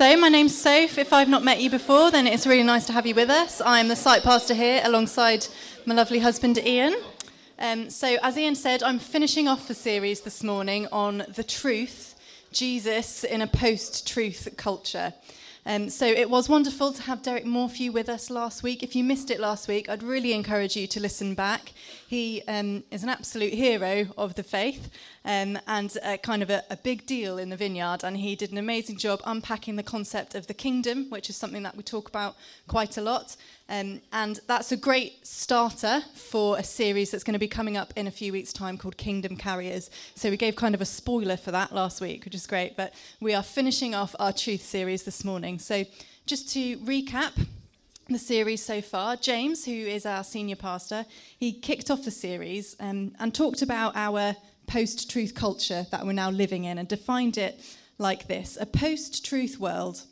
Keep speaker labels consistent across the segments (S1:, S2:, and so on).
S1: So, my name's Soph. If I've not met you before, then it's really nice to have you with us. I'm the site pastor here alongside my lovely husband Ian. Um, so, as Ian said, I'm finishing off the series this morning on the truth, Jesus in a post truth culture. Um, so it was wonderful to have Derek Morphew with us last week. If you missed it last week, I'd really encourage you to listen back. He um, is an absolute hero of the faith um, and kind of a, a, big deal in the vineyard. And he did an amazing job unpacking the concept of the kingdom, which is something that we talk about quite a lot. Um, and that's a great starter for a series that's going to be coming up in a few weeks' time called Kingdom Carriers. So we gave kind of a spoiler for that last week, which is great. But we are finishing off our truth series this morning. So just to recap, the series so far. James, who is our senior pastor, he kicked off the series um, and talked about our post truth culture that we're now living in and defined it like this A post truth world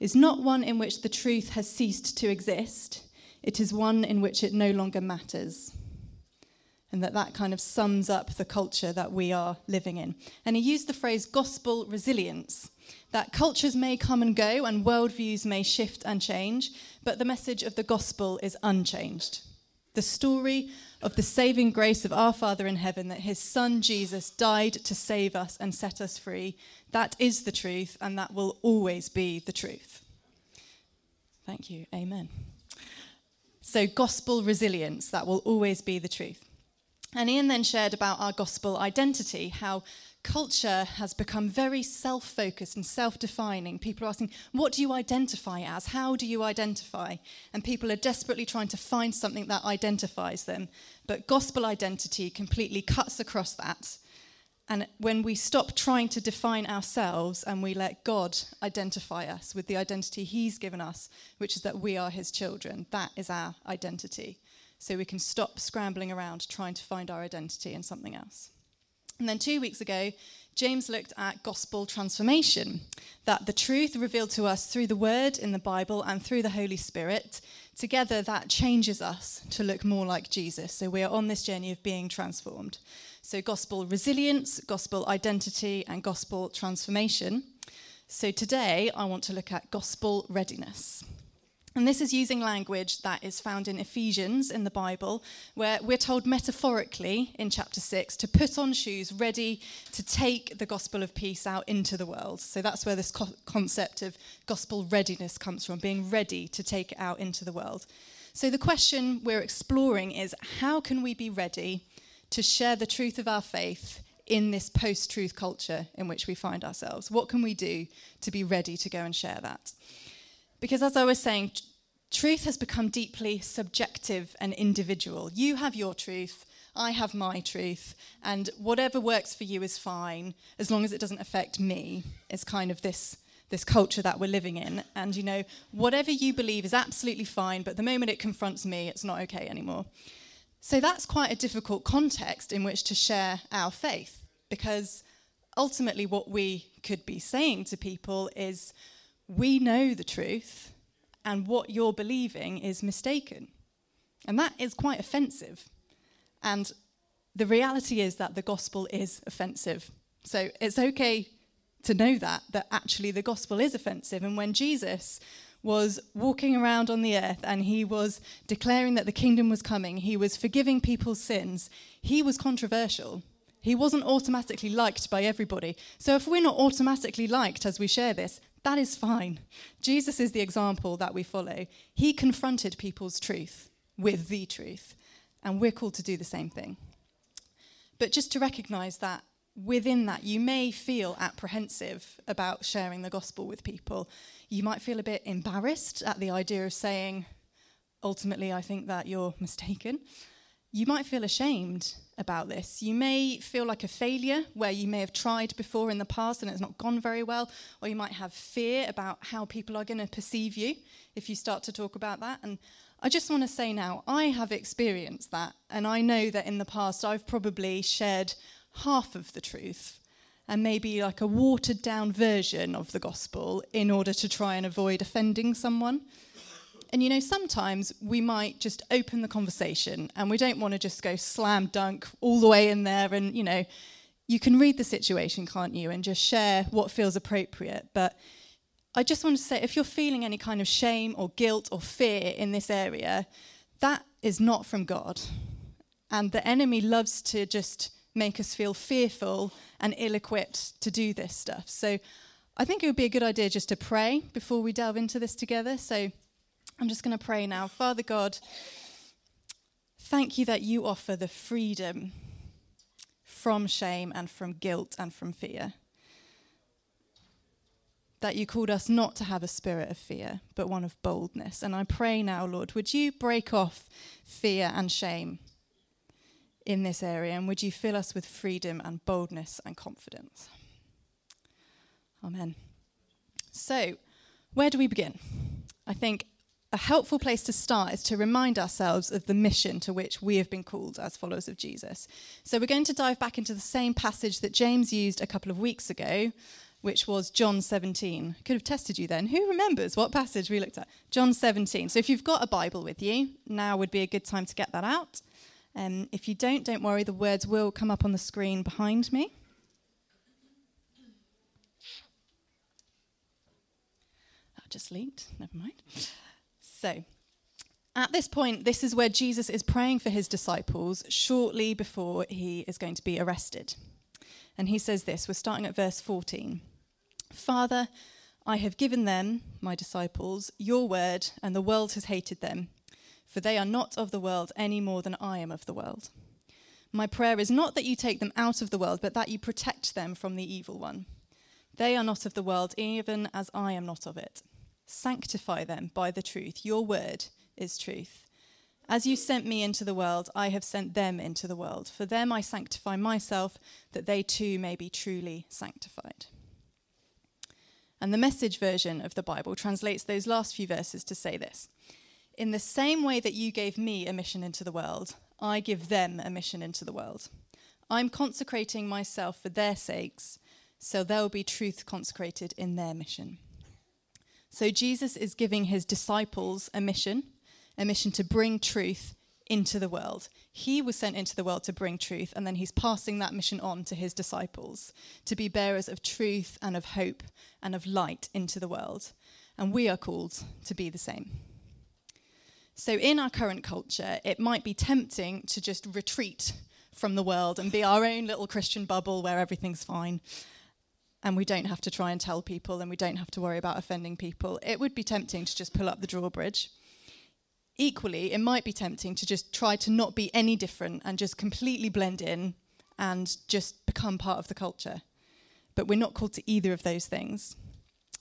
S1: is not one in which the truth has ceased to exist, it is one in which it no longer matters. And that that kind of sums up the culture that we are living in. And he used the phrase gospel resilience that cultures may come and go and worldviews may shift and change, but the message of the gospel is unchanged. The story of the saving grace of our Father in heaven, that his Son Jesus died to save us and set us free, that is the truth, and that will always be the truth. Thank you. Amen. So, gospel resilience, that will always be the truth. And Ian then shared about our gospel identity, how culture has become very self focused and self defining. People are asking, What do you identify as? How do you identify? And people are desperately trying to find something that identifies them. But gospel identity completely cuts across that. And when we stop trying to define ourselves and we let God identify us with the identity He's given us, which is that we are His children, that is our identity. So we can stop scrambling around trying to find our identity in something else. And then two weeks ago, James looked at gospel transformation, that the truth revealed to us through the word in the Bible and through the Holy Spirit, together that changes us to look more like Jesus. So we are on this journey of being transformed. So, gospel resilience, gospel identity, and gospel transformation. So, today I want to look at gospel readiness. And this is using language that is found in Ephesians in the Bible, where we're told metaphorically in chapter 6 to put on shoes ready to take the gospel of peace out into the world. So that's where this co- concept of gospel readiness comes from, being ready to take it out into the world. So the question we're exploring is how can we be ready to share the truth of our faith in this post truth culture in which we find ourselves? What can we do to be ready to go and share that? Because as I was saying, truth has become deeply subjective and individual. You have your truth, I have my truth, and whatever works for you is fine as long as it doesn't affect me. It's kind of this this culture that we're living in. And you know, whatever you believe is absolutely fine, but the moment it confronts me, it's not okay anymore. So that's quite a difficult context in which to share our faith because ultimately what we could be saying to people is we know the truth and what you're believing is mistaken. And that is quite offensive. And the reality is that the gospel is offensive. So it's okay to know that, that actually the gospel is offensive. And when Jesus was walking around on the earth and he was declaring that the kingdom was coming, he was forgiving people's sins, he was controversial. He wasn't automatically liked by everybody. So if we're not automatically liked as we share this, that is fine. Jesus is the example that we follow. He confronted people's truth with the truth, and we're called to do the same thing. But just to recognize that within that, you may feel apprehensive about sharing the gospel with people. You might feel a bit embarrassed at the idea of saying, ultimately, I think that you're mistaken. You might feel ashamed about this. You may feel like a failure where you may have tried before in the past and it's not gone very well, or you might have fear about how people are going to perceive you if you start to talk about that. And I just want to say now, I have experienced that, and I know that in the past I've probably shared half of the truth and maybe like a watered down version of the gospel in order to try and avoid offending someone. And you know, sometimes we might just open the conversation and we don't want to just go slam dunk all the way in there. And, you know, you can read the situation, can't you, and just share what feels appropriate. But I just want to say if you're feeling any kind of shame or guilt or fear in this area, that is not from God. And the enemy loves to just make us feel fearful and ill equipped to do this stuff. So I think it would be a good idea just to pray before we delve into this together. So I'm just going to pray now. Father God, thank you that you offer the freedom from shame and from guilt and from fear that you called us not to have a spirit of fear, but one of boldness. And I pray now, Lord, would you break off fear and shame in this area, and would you fill us with freedom and boldness and confidence? Amen. So, where do we begin? I think a helpful place to start is to remind ourselves of the mission to which we have been called as followers of Jesus. So, we're going to dive back into the same passage that James used a couple of weeks ago which was John 17. Could have tested you then. Who remembers what passage we looked at? John 17. So if you've got a Bible with you, now would be a good time to get that out. Um, if you don't, don't worry, the words will come up on the screen behind me. That just leaked, never mind. So, at this point, this is where Jesus is praying for his disciples shortly before he is going to be arrested. And he says this, we're starting at verse 14. Father, I have given them, my disciples, your word, and the world has hated them, for they are not of the world any more than I am of the world. My prayer is not that you take them out of the world, but that you protect them from the evil one. They are not of the world, even as I am not of it. Sanctify them by the truth. Your word is truth. As you sent me into the world, I have sent them into the world. For them I sanctify myself, that they too may be truly sanctified. And the message version of the Bible translates those last few verses to say this In the same way that you gave me a mission into the world, I give them a mission into the world. I'm consecrating myself for their sakes, so there will be truth consecrated in their mission. So Jesus is giving his disciples a mission, a mission to bring truth into the world. He was sent into the world to bring truth, and then he's passing that mission on to his disciples to be bearers of truth and of hope and of light into the world. And we are called to be the same. So, in our current culture, it might be tempting to just retreat from the world and be our own little Christian bubble where everything's fine and we don't have to try and tell people and we don't have to worry about offending people. It would be tempting to just pull up the drawbridge equally, it might be tempting to just try to not be any different and just completely blend in and just become part of the culture. But we're not called to either of those things.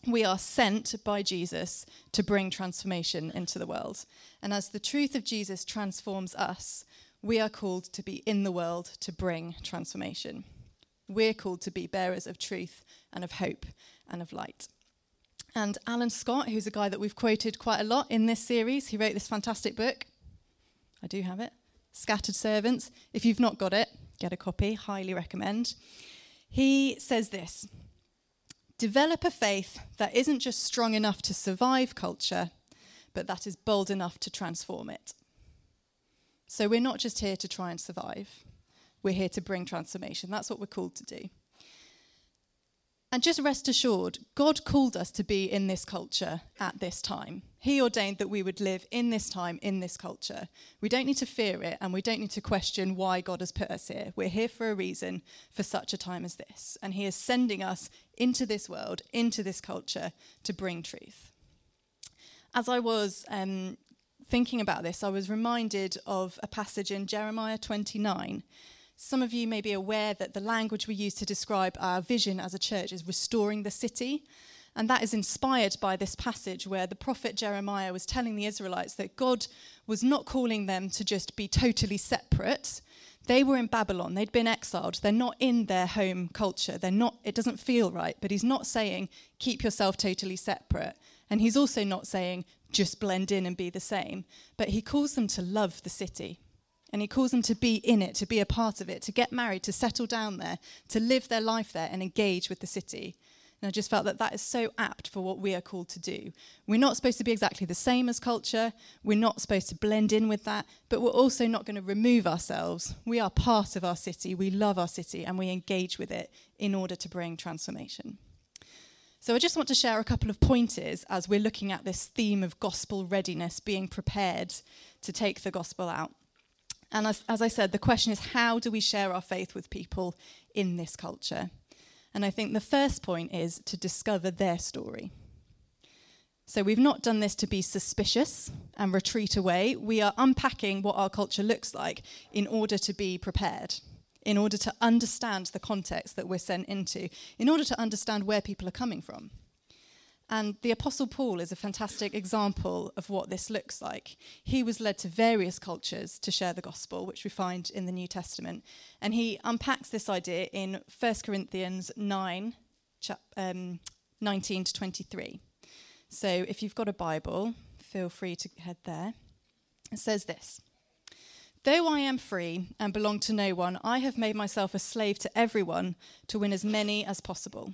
S1: We are sent by Jesus to bring transformation into the world. And as the truth of Jesus transforms us, we are called to be in the world to bring transformation. We're called to be bearers of truth and of hope and of light. And Alan Scott, who's a guy that we've quoted quite a lot in this series, he wrote this fantastic book. I do have it Scattered Servants. If you've not got it, get a copy, highly recommend. He says this Develop a faith that isn't just strong enough to survive culture, but that is bold enough to transform it. So we're not just here to try and survive, we're here to bring transformation. That's what we're called to do. And just rest assured, God called us to be in this culture at this time. He ordained that we would live in this time, in this culture. We don't need to fear it, and we don't need to question why God has put us here. We're here for a reason, for such a time as this. And He is sending us into this world, into this culture, to bring truth. As I was um, thinking about this, I was reminded of a passage in Jeremiah 29 some of you may be aware that the language we use to describe our vision as a church is restoring the city. And that is inspired by this passage where the prophet Jeremiah was telling the Israelites that God was not calling them to just be totally separate. They were in Babylon, they'd been exiled, they're not in their home culture. They're not it doesn't feel right, but he's not saying keep yourself totally separate. And he's also not saying just blend in and be the same, but he calls them to love the city. And he calls them to be in it, to be a part of it, to get married, to settle down there, to live their life there and engage with the city. And I just felt that that is so apt for what we are called to do. We're not supposed to be exactly the same as culture. We're not supposed to blend in with that, but we're also not going to remove ourselves. We are part of our city. We love our city and we engage with it in order to bring transformation. So I just want to share a couple of pointers as we're looking at this theme of gospel readiness, being prepared to take the gospel out. And as, as, I said, the question is how do we share our faith with people in this culture? And I think the first point is to discover their story. So we've not done this to be suspicious and retreat away. We are unpacking what our culture looks like in order to be prepared in order to understand the context that we're sent into, in order to understand where people are coming from. And the Apostle Paul is a fantastic example of what this looks like. He was led to various cultures to share the gospel, which we find in the New Testament. And he unpacks this idea in 1 Corinthians 9, chap, um, 19 to 23. So if you've got a Bible, feel free to head there. It says this Though I am free and belong to no one, I have made myself a slave to everyone to win as many as possible.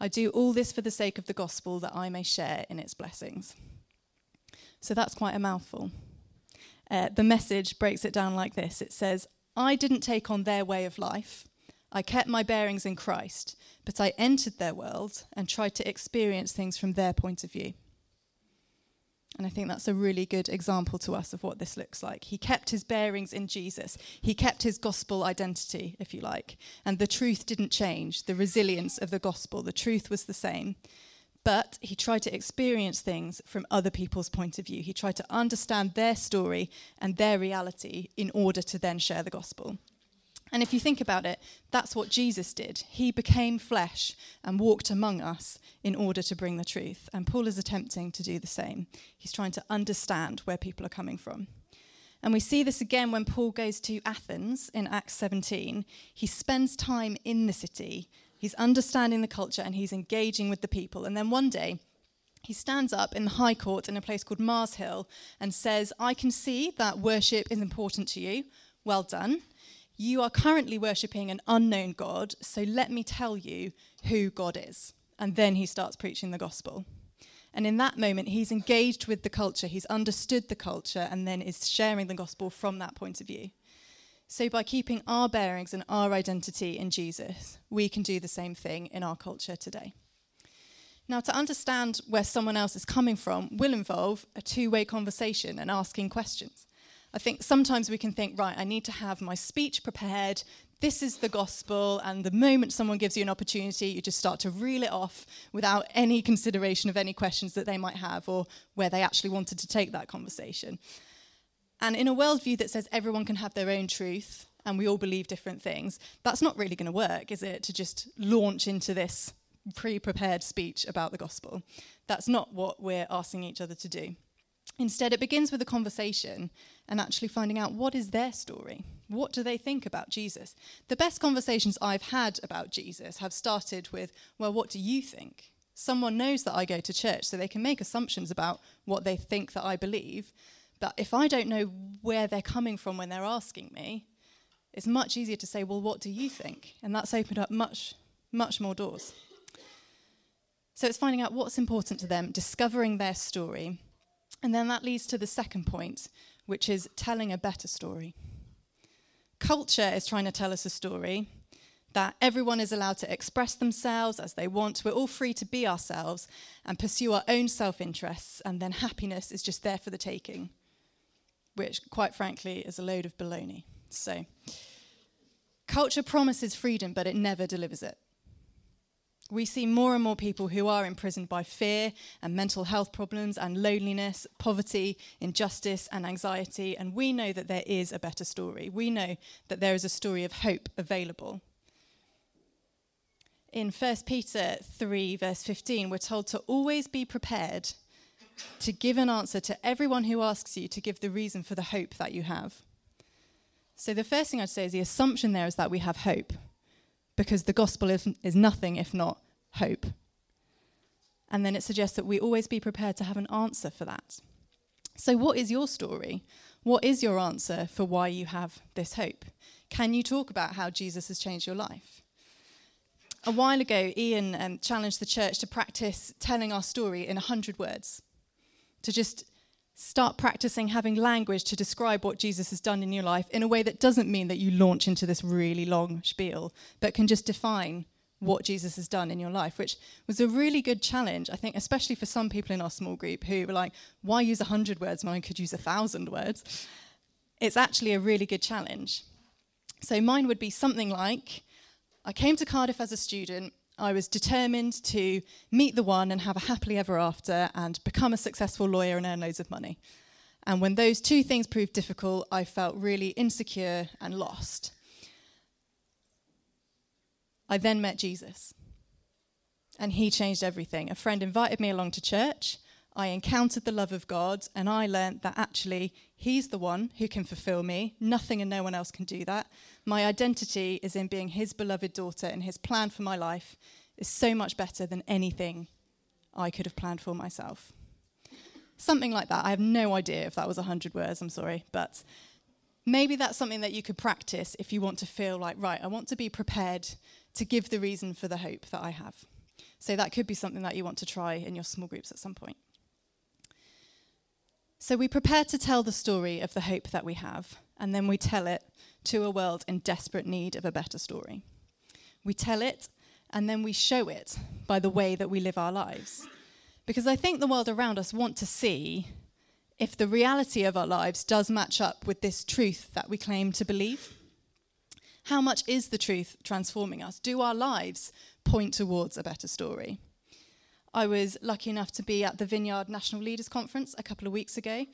S1: I do all this for the sake of the gospel, that I may share in its blessings. So that's quite a mouthful. Uh, the message breaks it down like this it says, I didn't take on their way of life. I kept my bearings in Christ, but I entered their world and tried to experience things from their point of view. And I think that's a really good example to us of what this looks like. He kept his bearings in Jesus. He kept his gospel identity, if you like. And the truth didn't change. The resilience of the gospel, the truth was the same. But he tried to experience things from other people's point of view. He tried to understand their story and their reality in order to then share the gospel. And if you think about it, that's what Jesus did. He became flesh and walked among us in order to bring the truth. And Paul is attempting to do the same. He's trying to understand where people are coming from. And we see this again when Paul goes to Athens in Acts 17. He spends time in the city, he's understanding the culture, and he's engaging with the people. And then one day, he stands up in the High Court in a place called Mars Hill and says, I can see that worship is important to you. Well done. You are currently worshipping an unknown God, so let me tell you who God is. And then he starts preaching the gospel. And in that moment, he's engaged with the culture, he's understood the culture, and then is sharing the gospel from that point of view. So, by keeping our bearings and our identity in Jesus, we can do the same thing in our culture today. Now, to understand where someone else is coming from will involve a two way conversation and asking questions. I think sometimes we can think, right, I need to have my speech prepared. This is the gospel. And the moment someone gives you an opportunity, you just start to reel it off without any consideration of any questions that they might have or where they actually wanted to take that conversation. And in a worldview that says everyone can have their own truth and we all believe different things, that's not really going to work, is it? To just launch into this pre prepared speech about the gospel. That's not what we're asking each other to do. Instead, it begins with a conversation and actually finding out what is their story. What do they think about Jesus? The best conversations I've had about Jesus have started with, well, what do you think? Someone knows that I go to church, so they can make assumptions about what they think that I believe. But if I don't know where they're coming from when they're asking me, it's much easier to say, well, what do you think? And that's opened up much, much more doors. So it's finding out what's important to them, discovering their story, and then that leads to the second point, which is telling a better story. Culture is trying to tell us a story that everyone is allowed to express themselves as they want. We're all free to be ourselves and pursue our own self interests, and then happiness is just there for the taking, which, quite frankly, is a load of baloney. So, culture promises freedom, but it never delivers it. We see more and more people who are imprisoned by fear and mental health problems and loneliness, poverty, injustice, and anxiety. And we know that there is a better story. We know that there is a story of hope available. In 1 Peter 3, verse 15, we're told to always be prepared to give an answer to everyone who asks you to give the reason for the hope that you have. So, the first thing I'd say is the assumption there is that we have hope because the gospel is, is nothing if not hope. And then it suggests that we always be prepared to have an answer for that. So, what is your story? What is your answer for why you have this hope? Can you talk about how Jesus has changed your life? A while ago, Ian um, challenged the church to practice telling our story in 100 words, to just start practicing having language to describe what Jesus has done in your life in a way that doesn't mean that you launch into this really long spiel, but can just define what Jesus has done in your life, which was a really good challenge, I think, especially for some people in our small group who were like, why use 100 words when I could use 1,000 words? It's actually a really good challenge. So mine would be something like I came to Cardiff as a student. I was determined to meet the one and have a happily ever after and become a successful lawyer and earn loads of money. And when those two things proved difficult, I felt really insecure and lost. I then met Jesus. And he changed everything. A friend invited me along to church. I encountered the love of God, and I learned that actually He's the one who can fulfill me. Nothing and no one else can do that. My identity is in being His beloved daughter, and His plan for my life is so much better than anything I could have planned for myself. Something like that. I have no idea if that was 100 words, I'm sorry, but maybe that's something that you could practice if you want to feel like, right, I want to be prepared to give the reason for the hope that I have. So that could be something that you want to try in your small groups at some point. So we prepare to tell the story of the hope that we have, and then we tell it to a world in desperate need of a better story. We tell it, and then we show it by the way that we live our lives. Because I think the world around us want to see if the reality of our lives does match up with this truth that we claim to believe. How much is the truth transforming us? Do our lives point towards a better story? I was lucky enough to be at the Vineyard National Leaders Conference a couple of weeks ago.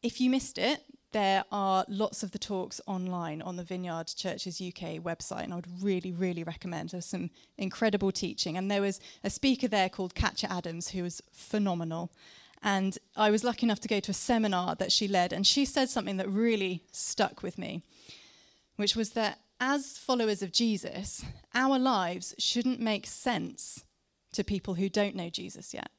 S1: If you missed it, there are lots of the talks online on the Vineyard Churches UK website, and I would really, really recommend. There's some incredible teaching, and there was a speaker there called Katia Adams who was phenomenal. And I was lucky enough to go to a seminar that she led, and she said something that really stuck with me, which was that as followers of Jesus, our lives shouldn't make sense to people who don't know Jesus yet.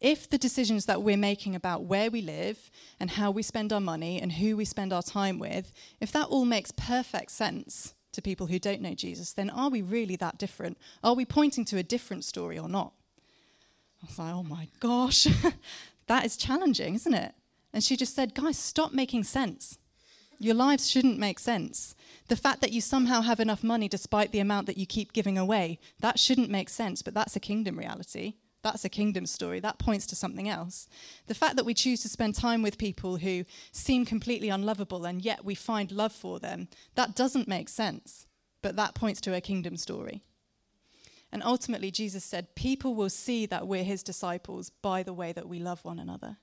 S1: If the decisions that we're making about where we live and how we spend our money and who we spend our time with, if that all makes perfect sense to people who don't know Jesus, then are we really that different? Are we pointing to a different story or not? I was like, oh my gosh, that is challenging, isn't it? And she just said, guys, stop making sense. Your lives shouldn't make sense. The fact that you somehow have enough money despite the amount that you keep giving away, that shouldn't make sense, but that's a kingdom reality. That's a kingdom story. That points to something else. The fact that we choose to spend time with people who seem completely unlovable and yet we find love for them, that doesn't make sense, but that points to a kingdom story. And ultimately, Jesus said, People will see that we're his disciples by the way that we love one another.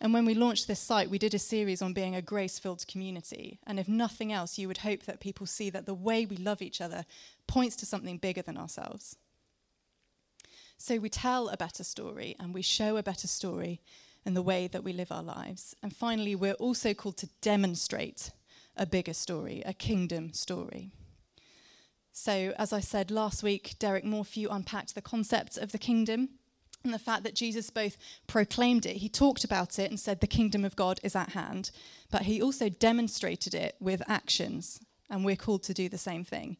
S1: And when we launched this site, we did a series on being a grace filled community. And if nothing else, you would hope that people see that the way we love each other points to something bigger than ourselves. So we tell a better story and we show a better story in the way that we live our lives. And finally, we're also called to demonstrate a bigger story, a kingdom story. So, as I said last week, Derek Morphew unpacked the concept of the kingdom and the fact that Jesus both proclaimed it, he talked about it and said the kingdom of God is at hand, but he also demonstrated it with actions, and we're called to do the same thing.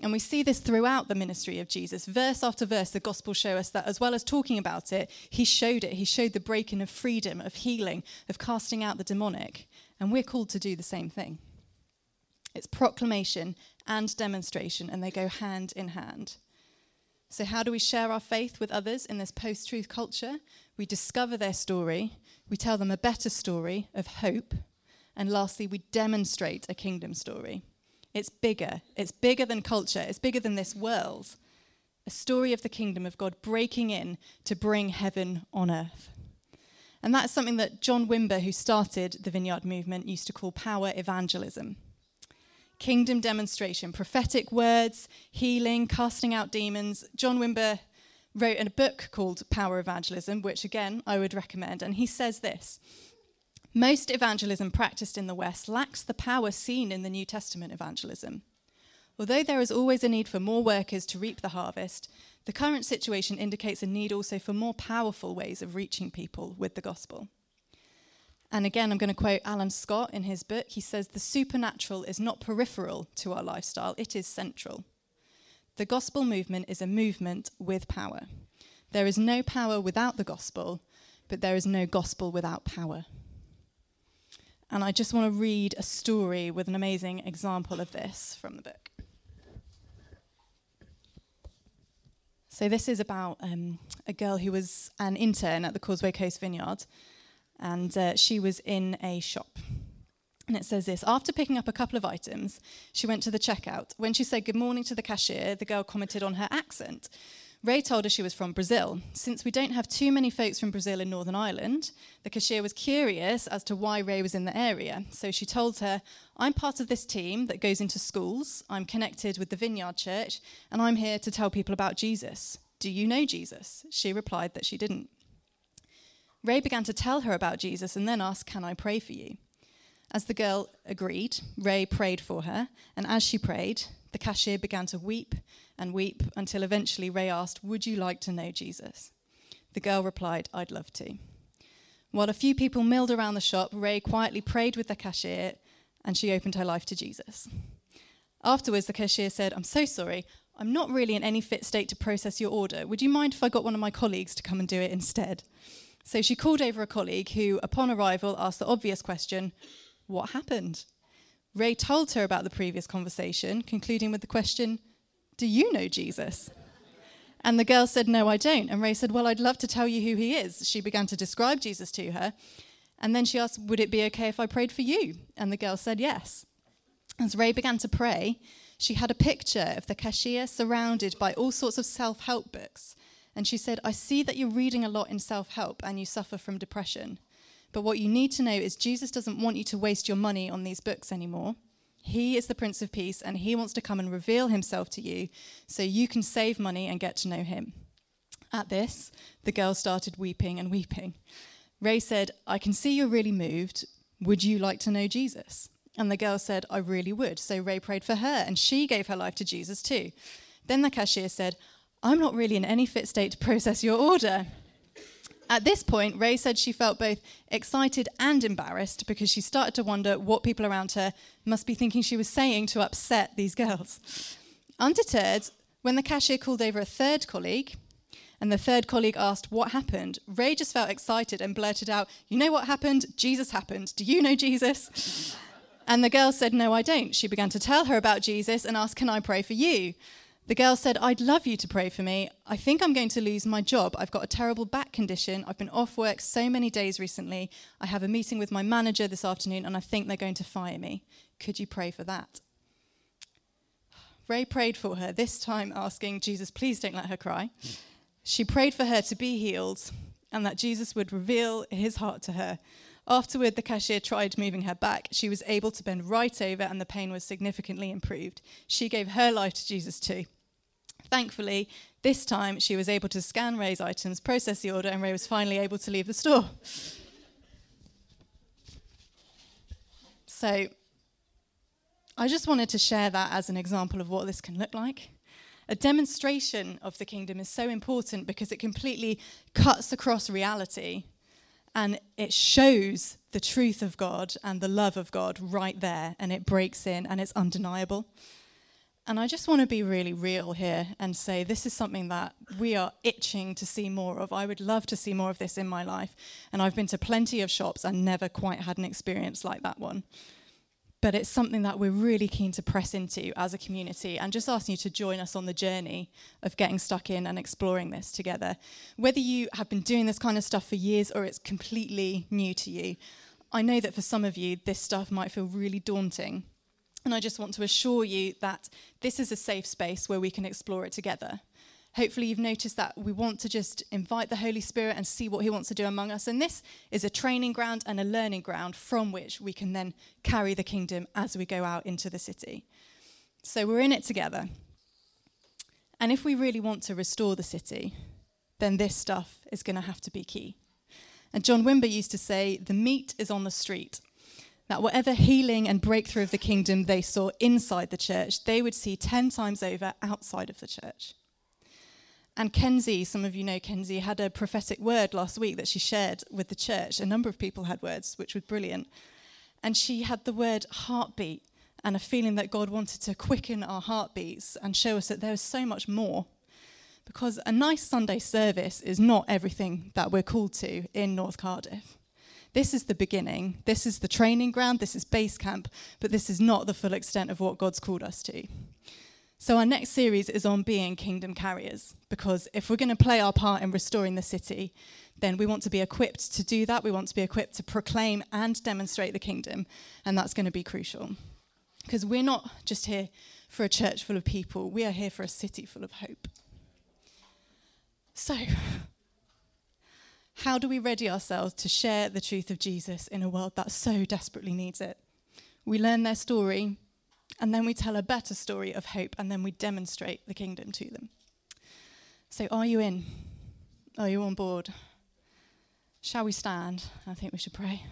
S1: And we see this throughout the ministry of Jesus. Verse after verse, the Gospels show us that as well as talking about it, he showed it. He showed the breaking of freedom, of healing, of casting out the demonic. And we're called to do the same thing. It's proclamation and demonstration, and they go hand in hand. So, how do we share our faith with others in this post truth culture? We discover their story, we tell them a better story of hope, and lastly, we demonstrate a kingdom story. It's bigger, it's bigger than culture, it's bigger than this world. A story of the kingdom of God breaking in to bring heaven on earth. And that's something that John Wimber, who started the Vineyard movement, used to call power evangelism kingdom demonstration, prophetic words, healing, casting out demons. John Wimber wrote a book called Power Evangelism, which again I would recommend. And he says this Most evangelism practiced in the West lacks the power seen in the New Testament evangelism. Although there is always a need for more workers to reap the harvest, the current situation indicates a need also for more powerful ways of reaching people with the gospel. And again, I'm going to quote Alan Scott in his book. He says, The supernatural is not peripheral to our lifestyle, it is central. The gospel movement is a movement with power. There is no power without the gospel, but there is no gospel without power. And I just want to read a story with an amazing example of this from the book. So, this is about um, a girl who was an intern at the Causeway Coast Vineyard, and uh, she was in a shop. And it says this After picking up a couple of items, she went to the checkout. When she said good morning to the cashier, the girl commented on her accent. Ray told her she was from Brazil. Since we don't have too many folks from Brazil in Northern Ireland, the cashier was curious as to why Ray was in the area. So she told her, I'm part of this team that goes into schools, I'm connected with the Vineyard Church, and I'm here to tell people about Jesus. Do you know Jesus? She replied that she didn't. Ray began to tell her about Jesus and then asked, Can I pray for you? As the girl agreed, Ray prayed for her, and as she prayed, the cashier began to weep and weep until eventually Ray asked, Would you like to know Jesus? The girl replied, I'd love to. While a few people milled around the shop, Ray quietly prayed with the cashier and she opened her life to Jesus. Afterwards, the cashier said, I'm so sorry. I'm not really in any fit state to process your order. Would you mind if I got one of my colleagues to come and do it instead? So she called over a colleague who, upon arrival, asked the obvious question What happened? Ray told her about the previous conversation, concluding with the question do you know Jesus? And the girl said, No, I don't. And Ray said, Well, I'd love to tell you who he is. She began to describe Jesus to her. And then she asked, Would it be okay if I prayed for you? And the girl said, Yes. As Ray began to pray, she had a picture of the cashier surrounded by all sorts of self help books. And she said, I see that you're reading a lot in self help and you suffer from depression. But what you need to know is Jesus doesn't want you to waste your money on these books anymore. He is the Prince of Peace, and He wants to come and reveal Himself to you so you can save money and get to know Him. At this, the girl started weeping and weeping. Ray said, I can see you're really moved. Would you like to know Jesus? And the girl said, I really would. So Ray prayed for her, and she gave her life to Jesus too. Then the cashier said, I'm not really in any fit state to process your order. At this point, Ray said she felt both excited and embarrassed because she started to wonder what people around her must be thinking she was saying to upset these girls. Undeterred, when the cashier called over a third colleague, and the third colleague asked what happened, Ray just felt excited and blurted out, You know what happened? Jesus happened. Do you know Jesus? And the girl said, No, I don't. She began to tell her about Jesus and asked, Can I pray for you? The girl said, I'd love you to pray for me. I think I'm going to lose my job. I've got a terrible back condition. I've been off work so many days recently. I have a meeting with my manager this afternoon and I think they're going to fire me. Could you pray for that? Ray prayed for her, this time asking, Jesus, please don't let her cry. She prayed for her to be healed and that Jesus would reveal his heart to her. Afterward, the cashier tried moving her back. She was able to bend right over, and the pain was significantly improved. She gave her life to Jesus too. Thankfully, this time she was able to scan Ray's items, process the order, and Ray was finally able to leave the store. So, I just wanted to share that as an example of what this can look like. A demonstration of the kingdom is so important because it completely cuts across reality and it shows the truth of God and the love of God right there, and it breaks in and it's undeniable. And I just want to be really real here and say this is something that we are itching to see more of. I would love to see more of this in my life. And I've been to plenty of shops and never quite had an experience like that one. But it's something that we're really keen to press into as a community and just asking you to join us on the journey of getting stuck in and exploring this together. Whether you have been doing this kind of stuff for years or it's completely new to you, I know that for some of you, this stuff might feel really daunting and I just want to assure you that this is a safe space where we can explore it together. Hopefully, you've noticed that we want to just invite the Holy Spirit and see what He wants to do among us. And this is a training ground and a learning ground from which we can then carry the kingdom as we go out into the city. So we're in it together. And if we really want to restore the city, then this stuff is going to have to be key. And John Wimber used to say, the meat is on the street. That whatever healing and breakthrough of the kingdom they saw inside the church, they would see 10 times over outside of the church. And Kenzie, some of you know Kenzie, had a prophetic word last week that she shared with the church. A number of people had words, which was brilliant. And she had the word heartbeat and a feeling that God wanted to quicken our heartbeats and show us that there is so much more. Because a nice Sunday service is not everything that we're called to in North Cardiff. This is the beginning. This is the training ground. This is base camp. But this is not the full extent of what God's called us to. So, our next series is on being kingdom carriers. Because if we're going to play our part in restoring the city, then we want to be equipped to do that. We want to be equipped to proclaim and demonstrate the kingdom. And that's going to be crucial. Because we're not just here for a church full of people, we are here for a city full of hope. So, how do we ready ourselves to share the truth of Jesus in a world that so desperately needs it? We learn their story, and then we tell a better story of hope, and then we demonstrate the kingdom to them. So, are you in? Are you on board? Shall we stand? I think we should pray.